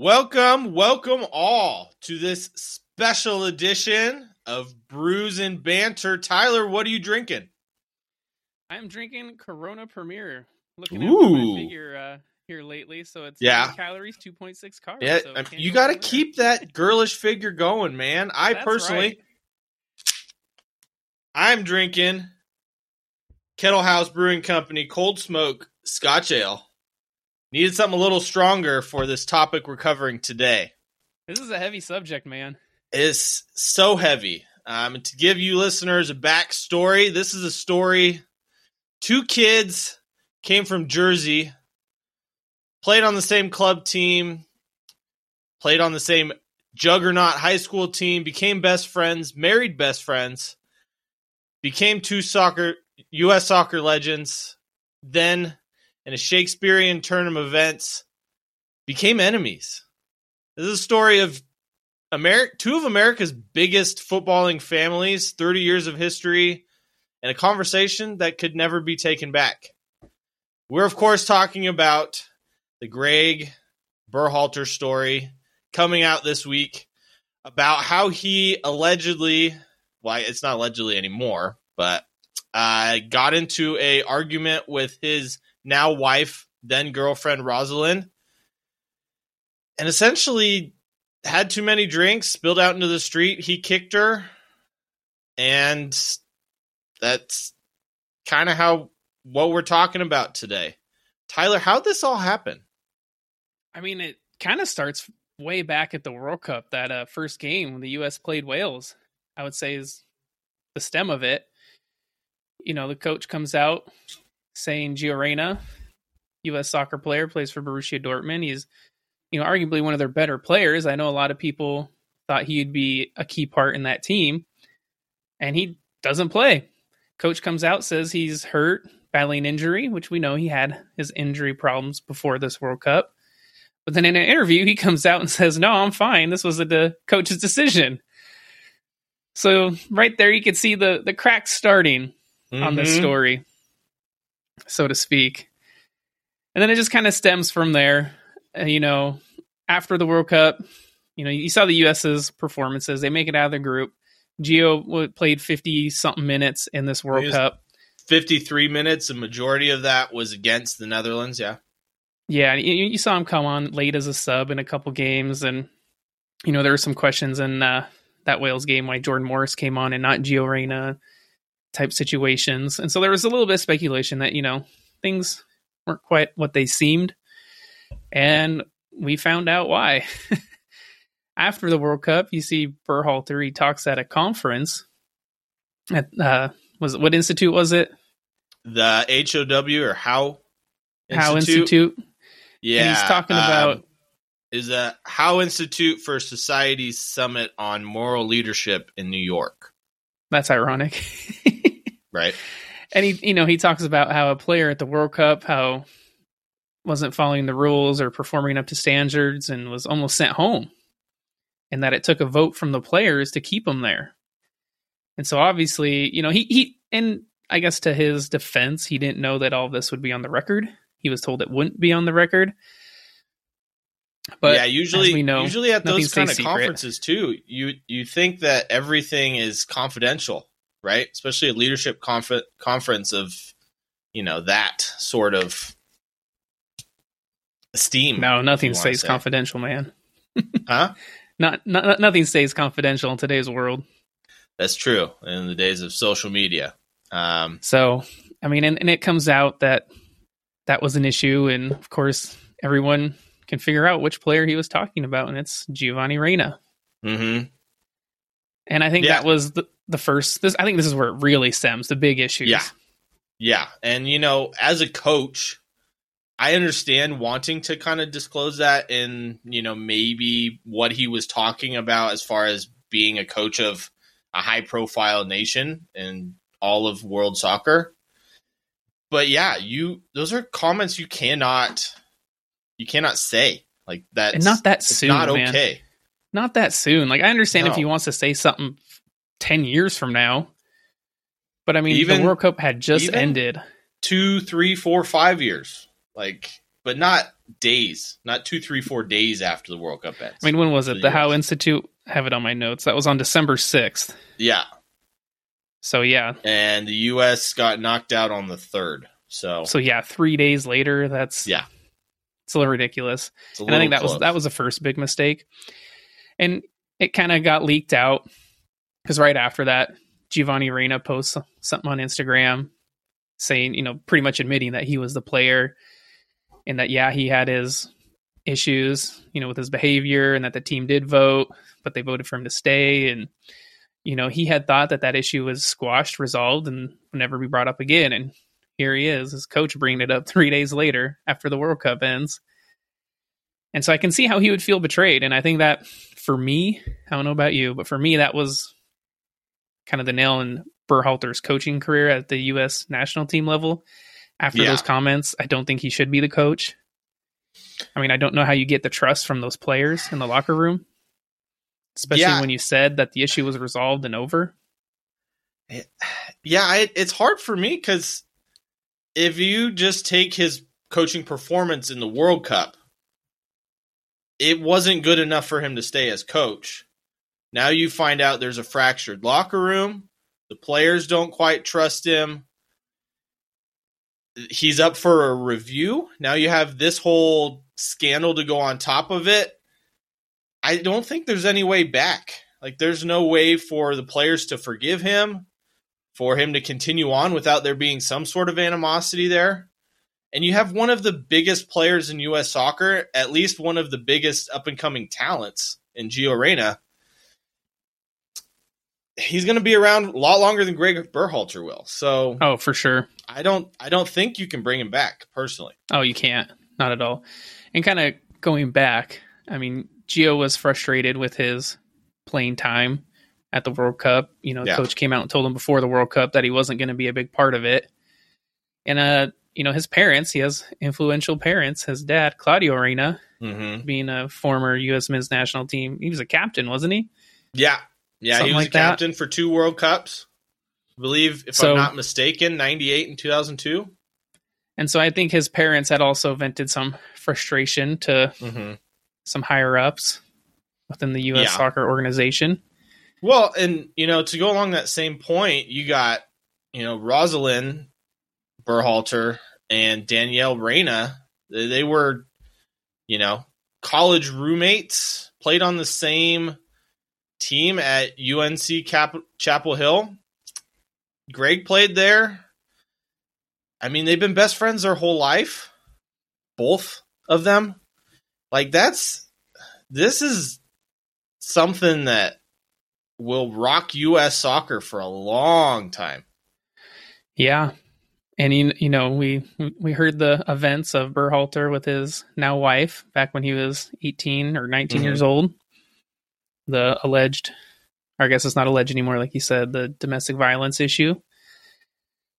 Welcome, welcome all to this special edition of Brews and Banter. Tyler, what are you drinking? I'm drinking Corona Premier. Looking at my figure uh, here lately, so it's Yeah. calories, 2.6 carbs. Yeah, so I mean, can't you got to keep that girlish figure going, man. I That's personally, right. I'm drinking Kettle House Brewing Company Cold Smoke Scotch Ale. Needed something a little stronger for this topic we're covering today. This is a heavy subject, man. It's so heavy. Um, to give you listeners a backstory, this is a story. Two kids came from Jersey, played on the same club team, played on the same juggernaut high school team, became best friends, married best friends, became two soccer U.S. soccer legends. Then, in a Shakespearean turn of events, became enemies. This is a story of two of America's biggest footballing families, 30 years of history, and a conversation that could never be taken back. We're, of course, talking about the Greg Berhalter story coming out this week about how he allegedly, well, it's not allegedly anymore, but uh, got into a argument with his now wife, then girlfriend Rosalind, and essentially had too many drinks, spilled out into the street. He kicked her, and that's kind of how what we're talking about today. Tyler, how'd this all happen? I mean, it kind of starts way back at the World Cup. That uh, first game when the U.S. played Wales, I would say is the stem of it. You know, the coach comes out saying Gio Reyna, U.S. soccer player, plays for Borussia Dortmund. He's, you know, arguably one of their better players. I know a lot of people thought he'd be a key part in that team, and he doesn't play. Coach comes out says he's hurt, battling injury, which we know he had his injury problems before this World Cup. But then in an interview, he comes out and says, "No, I'm fine. This was the coach's decision." So right there, you could see the the cracks starting on this Mhm. story, so to speak. And then it just kind of stems from there. Uh, you know, after the World Cup, you know, you saw the US's performances. They make it out of the group. Gio played 50 something minutes in this World Cup. 53 minutes. The majority of that was against the Netherlands. Yeah. Yeah, you, you saw him come on late as a sub in a couple games, and you know there were some questions in uh, that Wales game why Jordan Morris came on and not Gio Reyna type situations, and so there was a little bit of speculation that you know things weren't quite what they seemed, and we found out why. After the World Cup, you see Berhalter. He talks at a conference. At uh, was what institute was it? The HOW or How How Institute. Yeah. And he's talking um, about is a How Institute for Society's Summit on Moral Leadership in New York. that's ironic. Right. and he you know he talks about how a player at the world cup how wasn't following the rules or performing up to standards and was almost sent home. And that it took a vote from the players to keep him there. And so obviously you know he he and i guess to his defense he didn't know that all this would be on the record. He was told it wouldn't be on the record. But yeah, usually we know, usually at those kind of secret. conferences too, you you think that everything is confidential, right? Especially a leadership conf- conference of you know that sort of esteem. no nothing stays confidential man Huh? not, not nothing stays confidential in today's world That's true. In the days of social media, um, So, I mean, and, and it comes out that that was an issue, and of course, everyone can figure out which player he was talking about, and it's Giovanni Reyna. hmm And I think Yeah. that was the, the first. This I think this is where it really stems the big issues. Yeah. Yeah, and you know, as a coach, I understand wanting to kind of disclose that in, you know, maybe what he was talking about as far as being a coach of a high profile nation and all of world soccer. But yeah, you those are comments you cannot you cannot say. Like that and not that it's soon, not man. okay. Not that soon. Like I understand if he wants to say something ten years from now, but I mean, Even- the World Cup had just ended. Two, three, four, five years. Like but not days, not two, three, four days after the World Cup ends. I mean, when was it? The The HOW Institute I have it on my notes. That was on December sixth. yeah, So yeah, and the U.S. got knocked out on the third. So, so yeah, three days later. That's Yeah. it's a little ridiculous. it's a and I think that little was that was the first big mistake, and it kind of got leaked out because right after that, Giovanni Reyna posts something on Instagram saying, you know, pretty much admitting that he was the player, and that yeah, he had his issues, you know, with his behavior, and that the team did vote, but they voted for him to stay, and you know, he had thought that that issue was squashed, resolved, and would never be brought up again, and here he is, his coach bringing it up three days later after the World Cup ends. And so I can see how he would feel betrayed. And I think that for me, I don't know about you, but for me, that was kind of the nail in Berhalter's coaching career at the U.S. national team level. After Yeah. those comments, I don't think he should be the coach. I mean, I don't know how you get the trust from those players in the locker room, especially Yeah. when you said that the issue was resolved and over. yeah, I, it's hard for me because if you just take his coaching performance in the World Cup, it wasn't good enough for him to stay as coach. Now you find out there's a fractured locker room. The players don't quite trust him. He's up for a review. Now you have this whole scandal to go on top of it. I don't think there's any way back. Like, there's no way for the players to forgive him for him to continue on without there being some sort of animosity there. And you have one of the biggest players in U.S. soccer, at least one of the biggest up and coming talents in Gio Reyna. He's going to be around a lot longer than Greg Berhalter will. So Oh, for sure. I don't, I don't think you can bring him back personally. Oh, you can't. Not at all. And kind of going back, I mean, Gio was frustrated with his playing time at the World Cup. You know, Yeah. coach came out and told him before the World Cup that he wasn't going to be a big part of it. And uh, you know, his parents, he has influential parents. His dad, Claudio Reyna, Mm-hmm. being a former U.S. men's national team, he was a captain, wasn't he? Yeah, yeah, Something he was like a that. captain for two World Cups. I believe, if So- I'm not mistaken, '98 and 2002. And so I think his parents had also vented some frustration to Mm-hmm. some higher ups within the U.S. Yeah. soccer organization. Well, and you know, to go along that same point, you got you know Rosalind Berhalter and Danielle Reyna. They, were, you know, college roommates, played on the same team at UNC Cap- Chapel Hill. Greg played there. I mean, they've been best friends their whole life, both of them. Like that's this is something that will rock U.S. soccer for a long time. Yeah. And you, you know, we we heard the events of Berhalter with his now wife back when he was 18 or 19 Mhm. years old. The alleged or I guess it's not alleged anymore like you said, the domestic violence issue.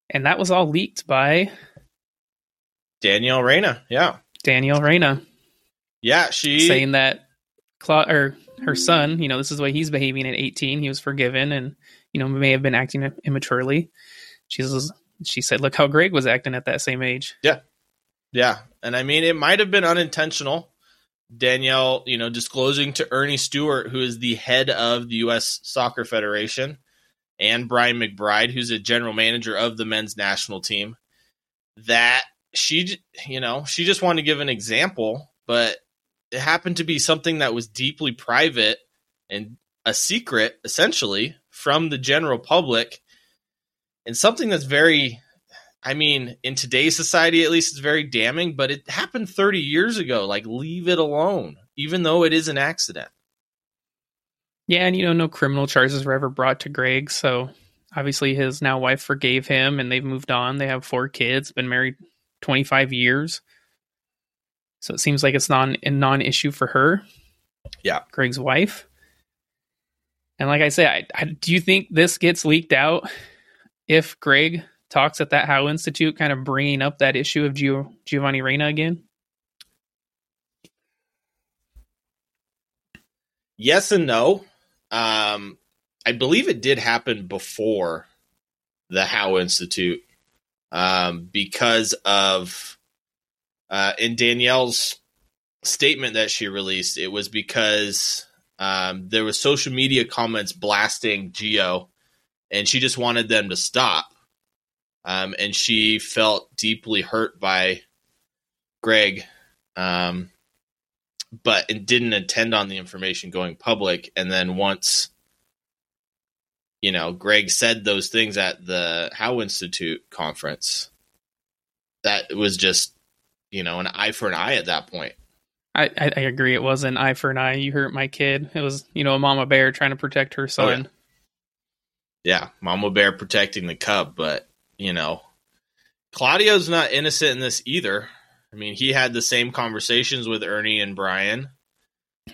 And that was all leaked by Danielle Reyna, yeah, Danielle Reyna yeah, she saying that Cla- or her son, you know, this is the way he's behaving at 18. He was forgiven and you know, may have been acting immaturely. She says she said, "Look how Greg was acting at that same age." Yeah, yeah, and I mean, it might have been unintentional. Danielle, you know, disclosing to Earnie Stewart, who is the head of the U.S. Soccer Federation, and Brian McBride, who's a general manager of the men's national team, that she, you know, she just wanted to give an example, but it happened to be something that was deeply private and a secret, essentially, from the general public, and something that's very I mean, in today's society, at least, it's very damning, but it happened 30 years ago. Like, leave it alone, even though it is an accident. Yeah, and you know, no criminal charges were ever brought to Greg, so obviously his now wife forgave him and they've moved on. They have four kids, been married 25 years. So it seems like it's non a non-issue for her. Yeah. Greg's wife. And like I say, I, I do you think this gets leaked out if Greg talks at that HOW Institute kind of bringing up that issue of Gio, Giovanni Reyna again? Yes and no. Um, I believe it did happen before the HOW Institute um, because of uh, in Danielle's statement that she released, it was because um, there was social media comments blasting Gio, and she just wanted them to stop. Um, and she felt deeply hurt by Greg, um, but it didn't intend on the information going public. And then once, you know, Greg said those things at the HOW Institute conference, that was just, you know, an eye for an eye at that point. I, I, agree. It was an eye for an eye. You hurt my kid. It was, you know, a mama bear trying to protect her son. Oh, yeah. Yeah, mama bear protecting the cub, but you know, Claudio's not innocent in this either. I mean, he had the same conversations with Earnie and Brian.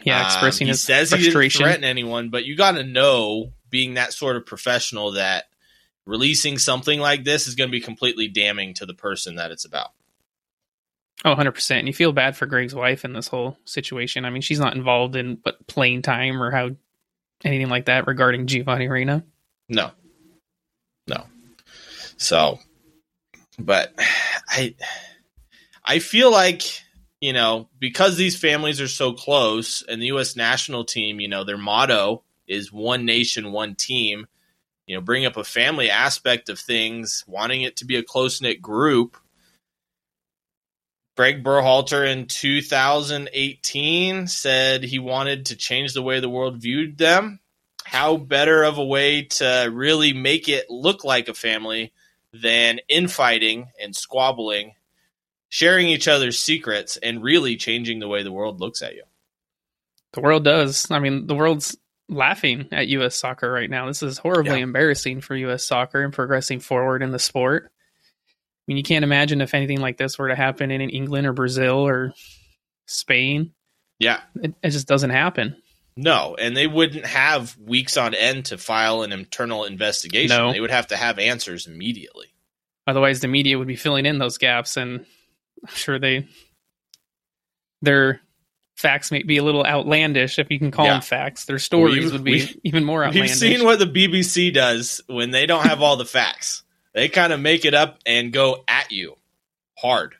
Yeah, expressing um, he his says frustration. he didn't threaten anyone, but you got to know, being that sort of professional, that releasing something like this is going to be completely damning to the person that it's about. Oh, 100%. And you feel bad for Greg's wife in this whole situation. I mean, she's not involved in but playing time or how anything like that regarding Giovanni Reyna. No. No. So, but I I feel like, you know, because these families are so close and the US national team, you know, their motto is one nation, one team, you know, bring up a family aspect of things, wanting it to be a close-knit group Greg Berhalter in 2018 said he wanted to change the way the world viewed them. How better of a way to really make it look like a family than infighting and squabbling, sharing each other's secrets, and really changing the way the world looks at you? The world does. I mean, the world's laughing at U.S. soccer right now. This is horribly yeah. embarrassing for U.S. soccer and progressing forward in the sport. I mean, you can't imagine if anything like this were to happen in England or Brazil or Spain. Yeah. It, it just doesn't happen. No, and they wouldn't have weeks on end to file an internal investigation. No. They would have to have answers immediately. Otherwise, the media would be filling in those gaps, and I'm sure they their facts may be a little outlandish, if you can call yeah. them facts. Their stories we've, would be even more outlandish. We've seen what the BBC does when they don't have all the facts they kind of make it up and go at you hard.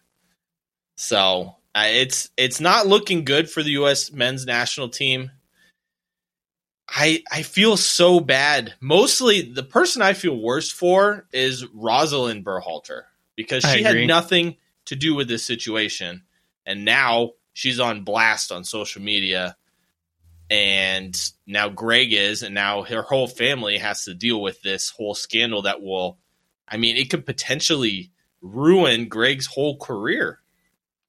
So uh, it's it's not looking good for the U.S. men's national team. I I feel so bad. Mostly the person I feel worst for is Rosalind Berhalter because she had nothing to do with this situation, and now she's on blast on social media, and now Greg is, and now her whole family has to deal with this whole scandal that will I mean, it could potentially ruin Greg's whole career.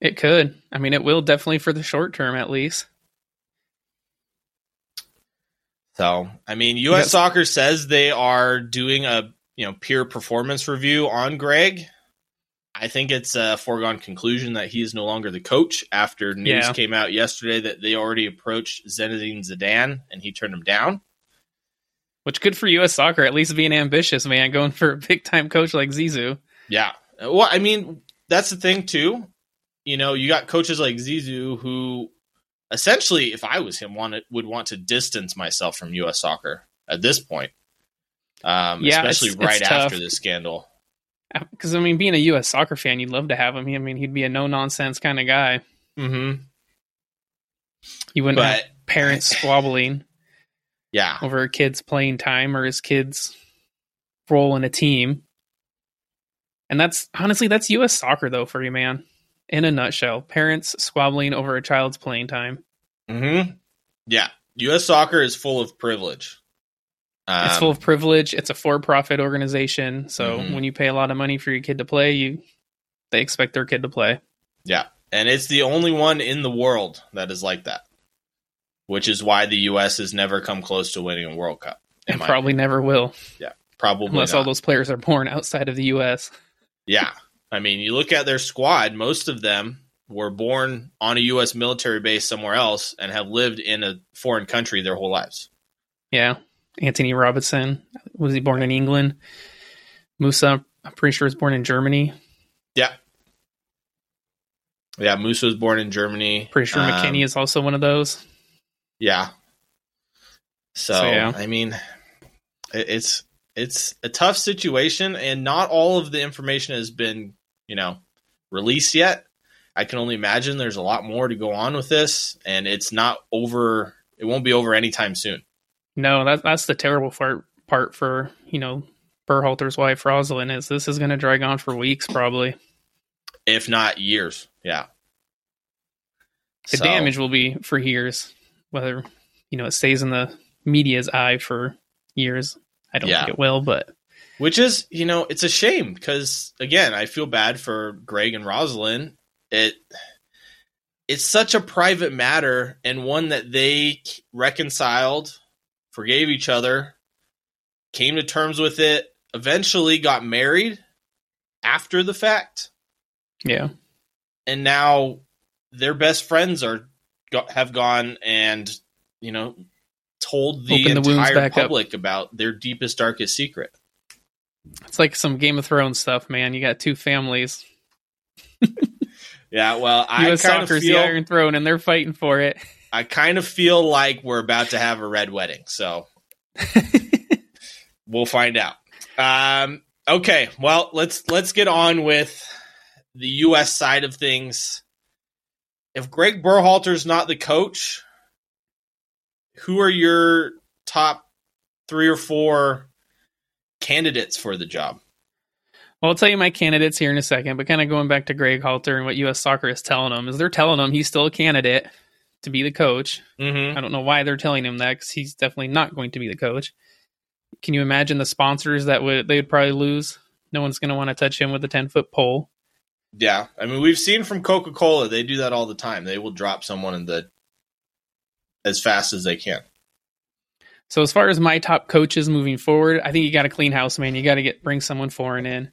It could. I mean, it will definitely for the short term, at least. So, I mean, U.S. Yep. Soccer says they are doing a you know peer performance review on Greg. I think it's a foregone conclusion that he is no longer the coach after news yeah. came out yesterday that they already approached Zinedine Zidane and he turned him down. Which good for U.S. soccer, at least being ambitious, man, going for a big time coach like Zizou. Yeah. Well, I mean, that's the thing too. You know, you got coaches like Zizou who essentially, if I was him, wanted would want to distance myself from U.S. soccer at this point. Um, yeah, especially it's, right it's after this scandal. Because I mean, being a U.S. soccer fan, you'd love to have him. I mean, he'd be a no nonsense kind of guy. Mm-hmm. You wouldn't but, have parents squabbling. Yeah. Over a kid's playing time or his kid's role in a team. And that's honestly that's US soccer though for you, man. In a nutshell. Parents squabbling over a child's playing time. Mm-hmm. Yeah. US soccer is full of privilege. Um, it's full of privilege. It's a for-profit organization, so mm-hmm. when you pay a lot of money for your kid to play, you they expect their kid to play. Yeah, and it's the only one in the world that is like that which is why the U.S. has never come close to winning a World Cup. And probably opinion. never will. Yeah, probably unless not. all those players are born outside of the U.S. Yeah, I mean, you look at their squad; most of them were born on a U.S. military base somewhere else and have lived in a foreign country their whole lives. Yeah, Antonee Robinson was he born in England? Musah, I'm pretty sure, was born in Germany. Yeah, yeah. Musah was born in Germany. Pretty sure um, is also one of those. Yeah. So, so yeah. I mean, it's it's a tough situation, and not all of the information has been, you know, release yet. I can only imagine there's a lot more to go on with this, and it's not over. It won't be over anytime soon. No, that that's the terrible part part for you know Berhalter's wife Rosalind is this is going to drag on for weeks probably. if not years. Yeah. The So, damage will be for years, whether you know it stays in the media's eye for years. I don't Yeah. think it will, but which is, you know, it's a shame because again, I feel bad for Greg and Rosalind. It it's such a private matter and one that they reconciled, forgave each other, came to terms with it, eventually got married after the fact, yeah, and now their best friends are have gone and you know told the, Open the entire back up. public about their deepest darkest secret. It's like some Game of Thrones stuff, man. You got two families. Yeah, well, I U.S. kind of Soccer's the feel Iron Throne, and they're fighting for it. I kind of feel like we're about to have a red wedding, so we'll find out. Um, okay, well let's let's get on with the U.S. side of things. If Greg Berhalter's not the coach, who are your top three or four candidates for the job? Well, I'll tell you my candidates here in a second, but kind of going back to Greg Halter and what U.S. Soccer is telling him is they're telling him he's still a candidate to be the coach. Mm-hmm. I don't know why they're telling him that because he's definitely not going to be the coach. Can you imagine the sponsors that would they would probably lose? No one's going to want to touch him with a ten foot pole. Yeah, I mean we've seen from Coca Cola they do that all the time. They will drop someone in the as fast as they can. So as far as my top coaches moving forward, I think you got to clean house, man. You got to get bring someone foreign in.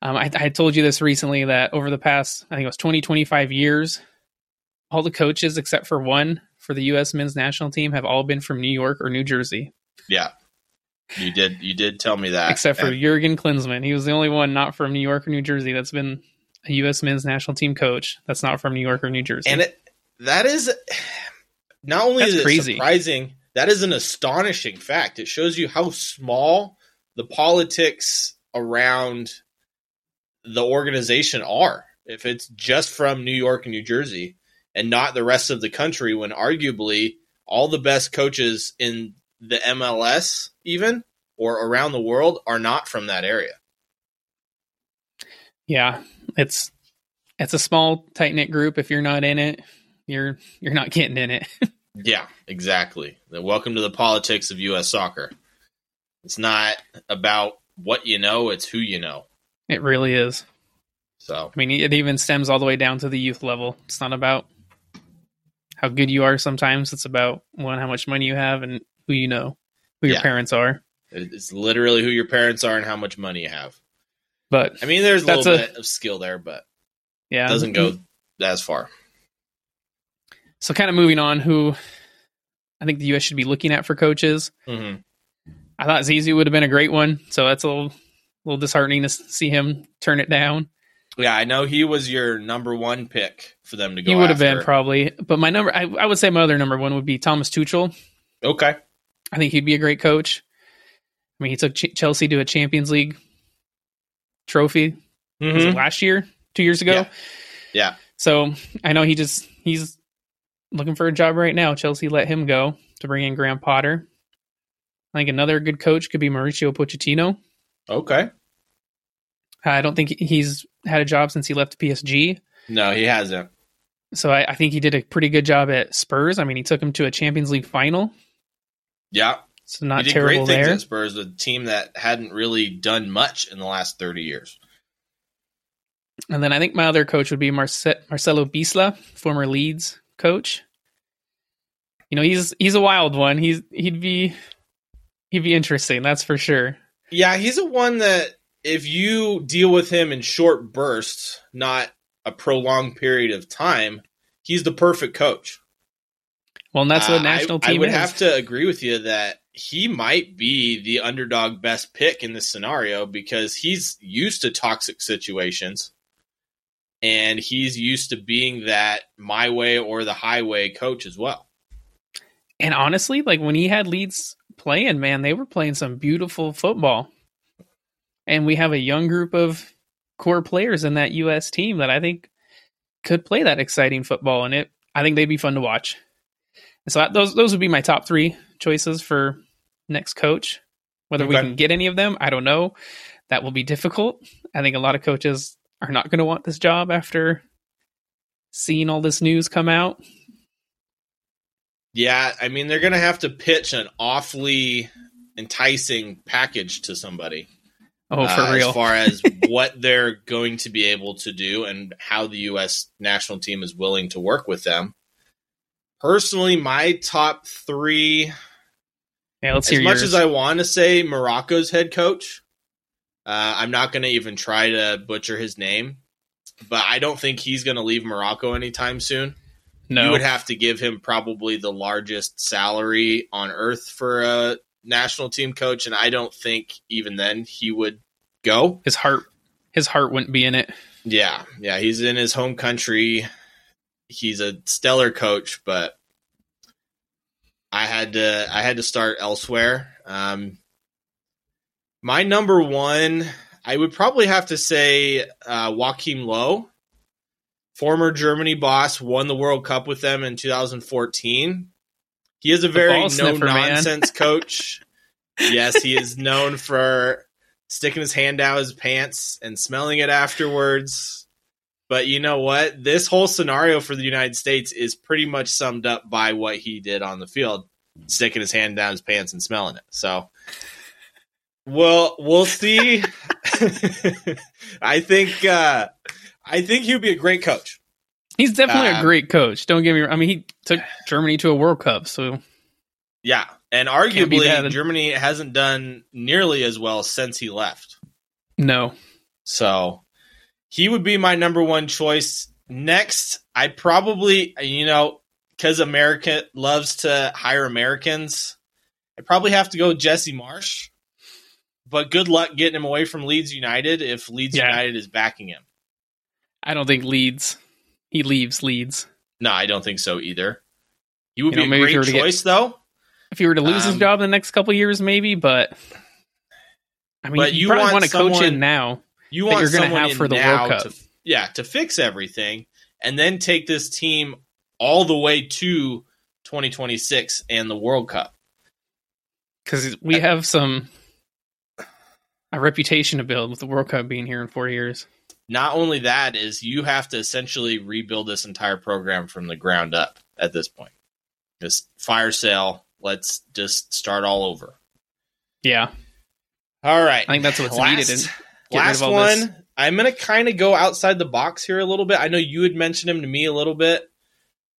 Um, I, I told you this recently that over the past, I think it was 20, 25 years, all the coaches except for one for the U.S. men's national team have all been from New York or New Jersey, Yeah, you did. You did tell me that. except for And- Jurgen Klinsmann. He was the only one not from New York or New Jersey that's been a U.S. men's national team coach that's not from New York or New Jersey. and it that is not only That's is it crazy. surprising. That is an astonishing fact. It shows you how small the politics around the organization are. If it's just from New York and New Jersey and not the rest of the country, when arguably all the best coaches in the MLS, even or around the world, are not from that area. yeah, it's it's a small tight knit group. If you're not in it, you're you're not getting in it. Yeah, exactly. Welcome to the politics of U.S. soccer. It's not about what you know; it's who you know. It really is. So, I mean, it even stems all the way down to the youth level. It's not about how good you are sometimes. It's about one, how much money you have and who you know, who your Yeah. parents are. it's literally who your parents are and how much money you have. But I mean, there's a little a- bit of skill there, but yeah, it doesn't go as far. So kind of moving on, who I think the U.S. should be looking at for coaches. hmm I thought Zizou would have been a great one. So that's a little, little disheartening to see him turn it down. Yeah, I know he was your number one pick for them to go. He would have been probably, but my number, I, I would say my other number one would be Thomas Tuchel. okay. I think he'd be a great coach. I mean, he took Ch- Chelsea to a Champions League trophy was it Mhm. last year, two years ago. Yeah. Yeah. So I know he just he's looking for a job right now. Chelsea let him go to bring in Graham Potter. I think another good coach could be Mauricio Pochettino. Okay. I don't think he's had a job since he left PSG. No, he hasn't. So I, I think he did a pretty good job at Spurs. I mean, he took him to a Champions League final. Yeah, So not he did terrible great things there. at Spurs, a team that hadn't really done much in the last thirty years. And then I think my other coach would be Marce- Marcelo Bielsa, former Leeds coach. You know, he's he's a wild one. He's he'd be he'd be interesting, that's for sure. Yeah, he's a one that if you deal with him in short bursts, not a prolonged period of time, he's the perfect coach. Well, and that's what Uh, national I, team I would is. have to agree with you that he might be the underdog best pick in this scenario because he's used to toxic situations and he's used to being that my way or the highway coach as well. And honestly, like when he had Leeds playing, man, they were playing some beautiful football. And we have a young group of core players in that US team that I think could play that exciting football, and it I think they'd be fun to watch. And so those those would be my top three choices for next coach. Whether we can get any of them, I don't know. That will be difficult. I think a lot of coaches are not going to want this job after seeing all this news come out. Yeah, I mean they're gonna have to pitch an awfully enticing package to somebody. Oh, for uh, real. As far as what they're going to be able to do and how the U.S. national team is willing to work with them. Personally, my top three, yeah, let's as hear much yours. as I want to say Morocco's head coach, uh, I'm not going to even try to butcher his name, but I don't think he's going to leave Morocco anytime soon. no, You would have to give him probably the largest salary on earth for a national team coach, and I don't think even then he would go. his heart, his heart wouldn't be in it. Yeah, yeah, he's in his home country. He's a stellar coach, but I had to I had to start elsewhere. Um, my number one, I would probably have to say uh, Joachim Löw, former Germany boss, won the World Cup with them in 2014. He is a very no nonsense coach. yes, he is known for sticking his hand down his pants and smelling it afterwards. But you know what? This whole scenario for the United States is pretty much summed up by what he did on the field, sticking his hand down his pants and smelling it. So, well, we'll see. I think uh, I think he would be a great coach. He's definitely a Um, great coach. Don't get me wrong. I mean, he took Germany to a World Cup, so Yeah, and arguably. Germany hasn't done nearly as well since he left. no. So he would be my number one choice. Next, I probably, you know, because America loves to hire Americans, I probably have to go Jesse Marsch. But good luck getting him away from Leeds United if Leeds Yeah. United is backing him. I don't think Leeds. He leaves Leeds. No, I don't think so either. He would You be maybe a great to get- choice, though. If he were to lose his Um, job in the next couple of years, maybe. But I mean, But you, you probably want want to coach in now. You want you're gonna someone have for the now World Cup. to yeah to fix everything and then take this team all the way to 2026 and the World Cup. because we have some a reputation to build with the World Cup being here in four years. Not only that is you have to essentially rebuild this entire program from the ground up at this point. Just fire sale. Let's just start all over. Yeah, All right. I think that's what's needed. Last of all one. this. I'm going to kind of go outside the box here a little bit. I know you had mentioned him to me a little bit,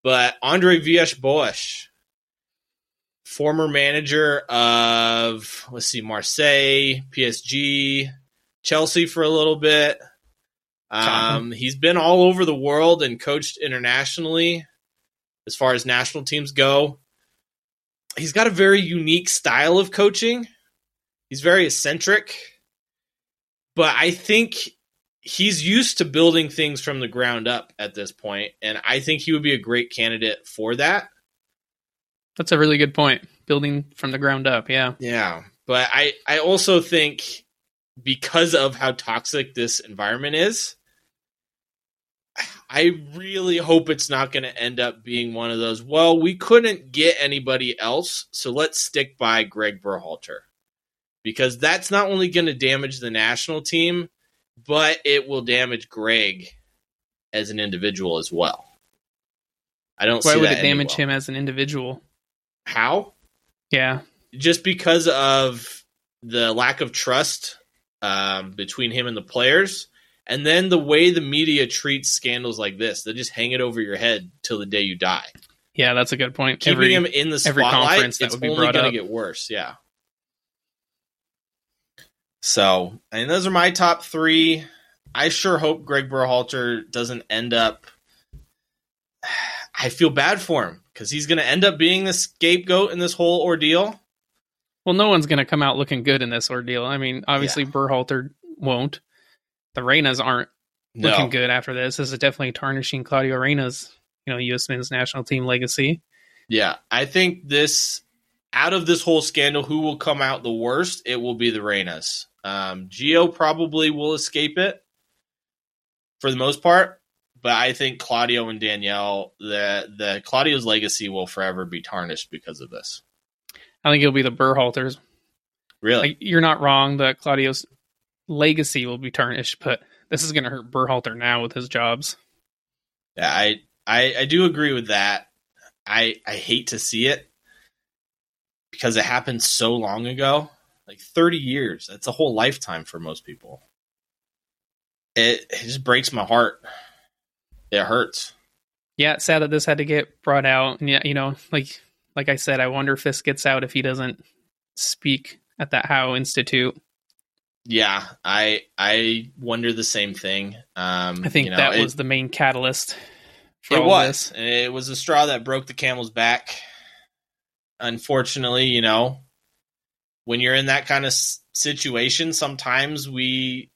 but Andre Villas-Boas, former manager of let's see, Marseille, PSG, Chelsea for a little bit. Um, he's been all over the world and coached internationally as far as national teams go. He's got a very unique style of coaching. He's very eccentric, but I think he's used to building things from the ground up at this point, and I think he would be a great candidate for that. That's a really good point. Building from the ground up. Yeah, Yeah, but I I also think because of how toxic this environment is, I really hope it's not going to end up being one of those. Well, we couldn't get anybody else, so let's stick by Greg Berhalter because that's not only going to damage the national team, but it will damage Greg as an individual as well. I don't. why would it damage well. him as an individual? How? Yeah, just because of the lack of trust um, between him and the players, and then the way the media treats scandals like this, they just hang it over your head till the day you die. yeah, that's a good point. Keeping Every- him in the every spotlight, conference that it's would be only going to get worse. Yeah. So, and those are my top three. I sure hope Greg Berhalter doesn't end up. I feel bad for him because he's going to end up being the scapegoat in this whole ordeal. Well, no one's going to come out looking good in this ordeal. I mean, obviously Berhalter won't. The Reynas aren't No. looking good after this. This is definitely tarnishing Claudio Reyna's, you know, U.S. men's national team legacy. Yeah, I think this out of this whole scandal, who will come out the worst? It will be the Reynas. Um, Gio probably will escape it for the most part, but I think Claudio and Danielle, the the Claudio's legacy will forever be tarnished because of this. I think it'll be the Berhalters. Really, Like you're not wrong. That Claudio's legacy will be tarnished, but this is going to hurt Berhalter now with his jobs. yeah, I, I I do agree with that. I I hate to see it because it happened so long ago, like 30 years. That's a whole lifetime for most people. It, it just breaks my heart. It hurts. Yeah, it's sad that this had to get brought out. And yeah, you know, like like I said, I wonder if this gets out if he doesn't speak at that HOW Institute. Yeah, I I wonder the same thing. Um, I think you know, that it- was the main catalyst. For it was. this. It was a straw that broke the camel's back. Unfortunately, you know, when you're in that kind of situation, sometimes we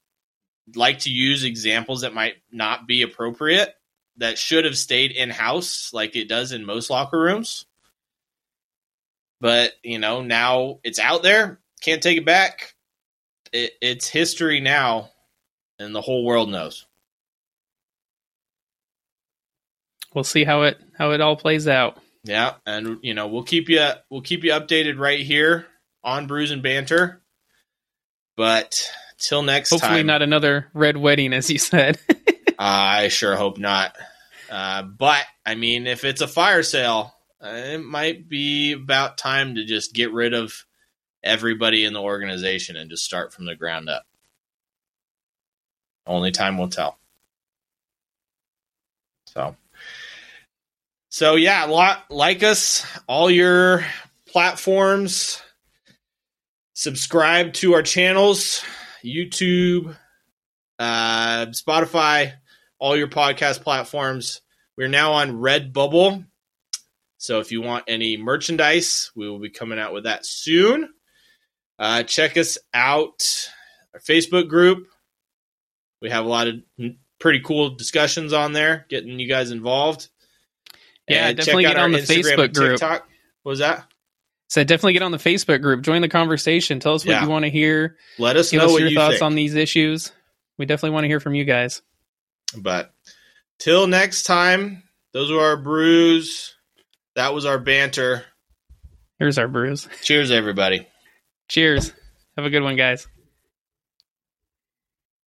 like to use examples that might not be appropriate that should have stayed in house like it does in most locker rooms. But, you know, now it's out there, can't take it back. It, it's history now, and the whole world knows. We'll see how it how it all plays out. Yeah, and you know we'll keep you we'll keep you updated right here on Brews and Banter. But till next Hopefully, time, not another red wedding, as you said. I sure hope not. Uh, but I mean, if it's a fire sale, uh, it might be about time to just get rid of everybody in the organization and just start from the ground up. Only time will tell. So, so yeah, like us, all your platforms. Subscribe to our channels, YouTube, uh, Spotify, all your podcast platforms. We're now on Redbubble. So if you want any merchandise, we will be coming out with that soon. Uh, check us out, our Facebook group. We have a lot of pretty cool discussions on there, getting you guys involved. Yeah, And definitely get on the Instagram Facebook group. What was that? so definitely get on the Facebook group, join the conversation, tell us what Yeah. you want to hear, Let us give know us what your you thoughts think. on these issues. We definitely want to hear from you guys. But till next time, those were our brews. That was our banter. Here's our brews. Cheers, everybody. Cheers. Have a good one, guys.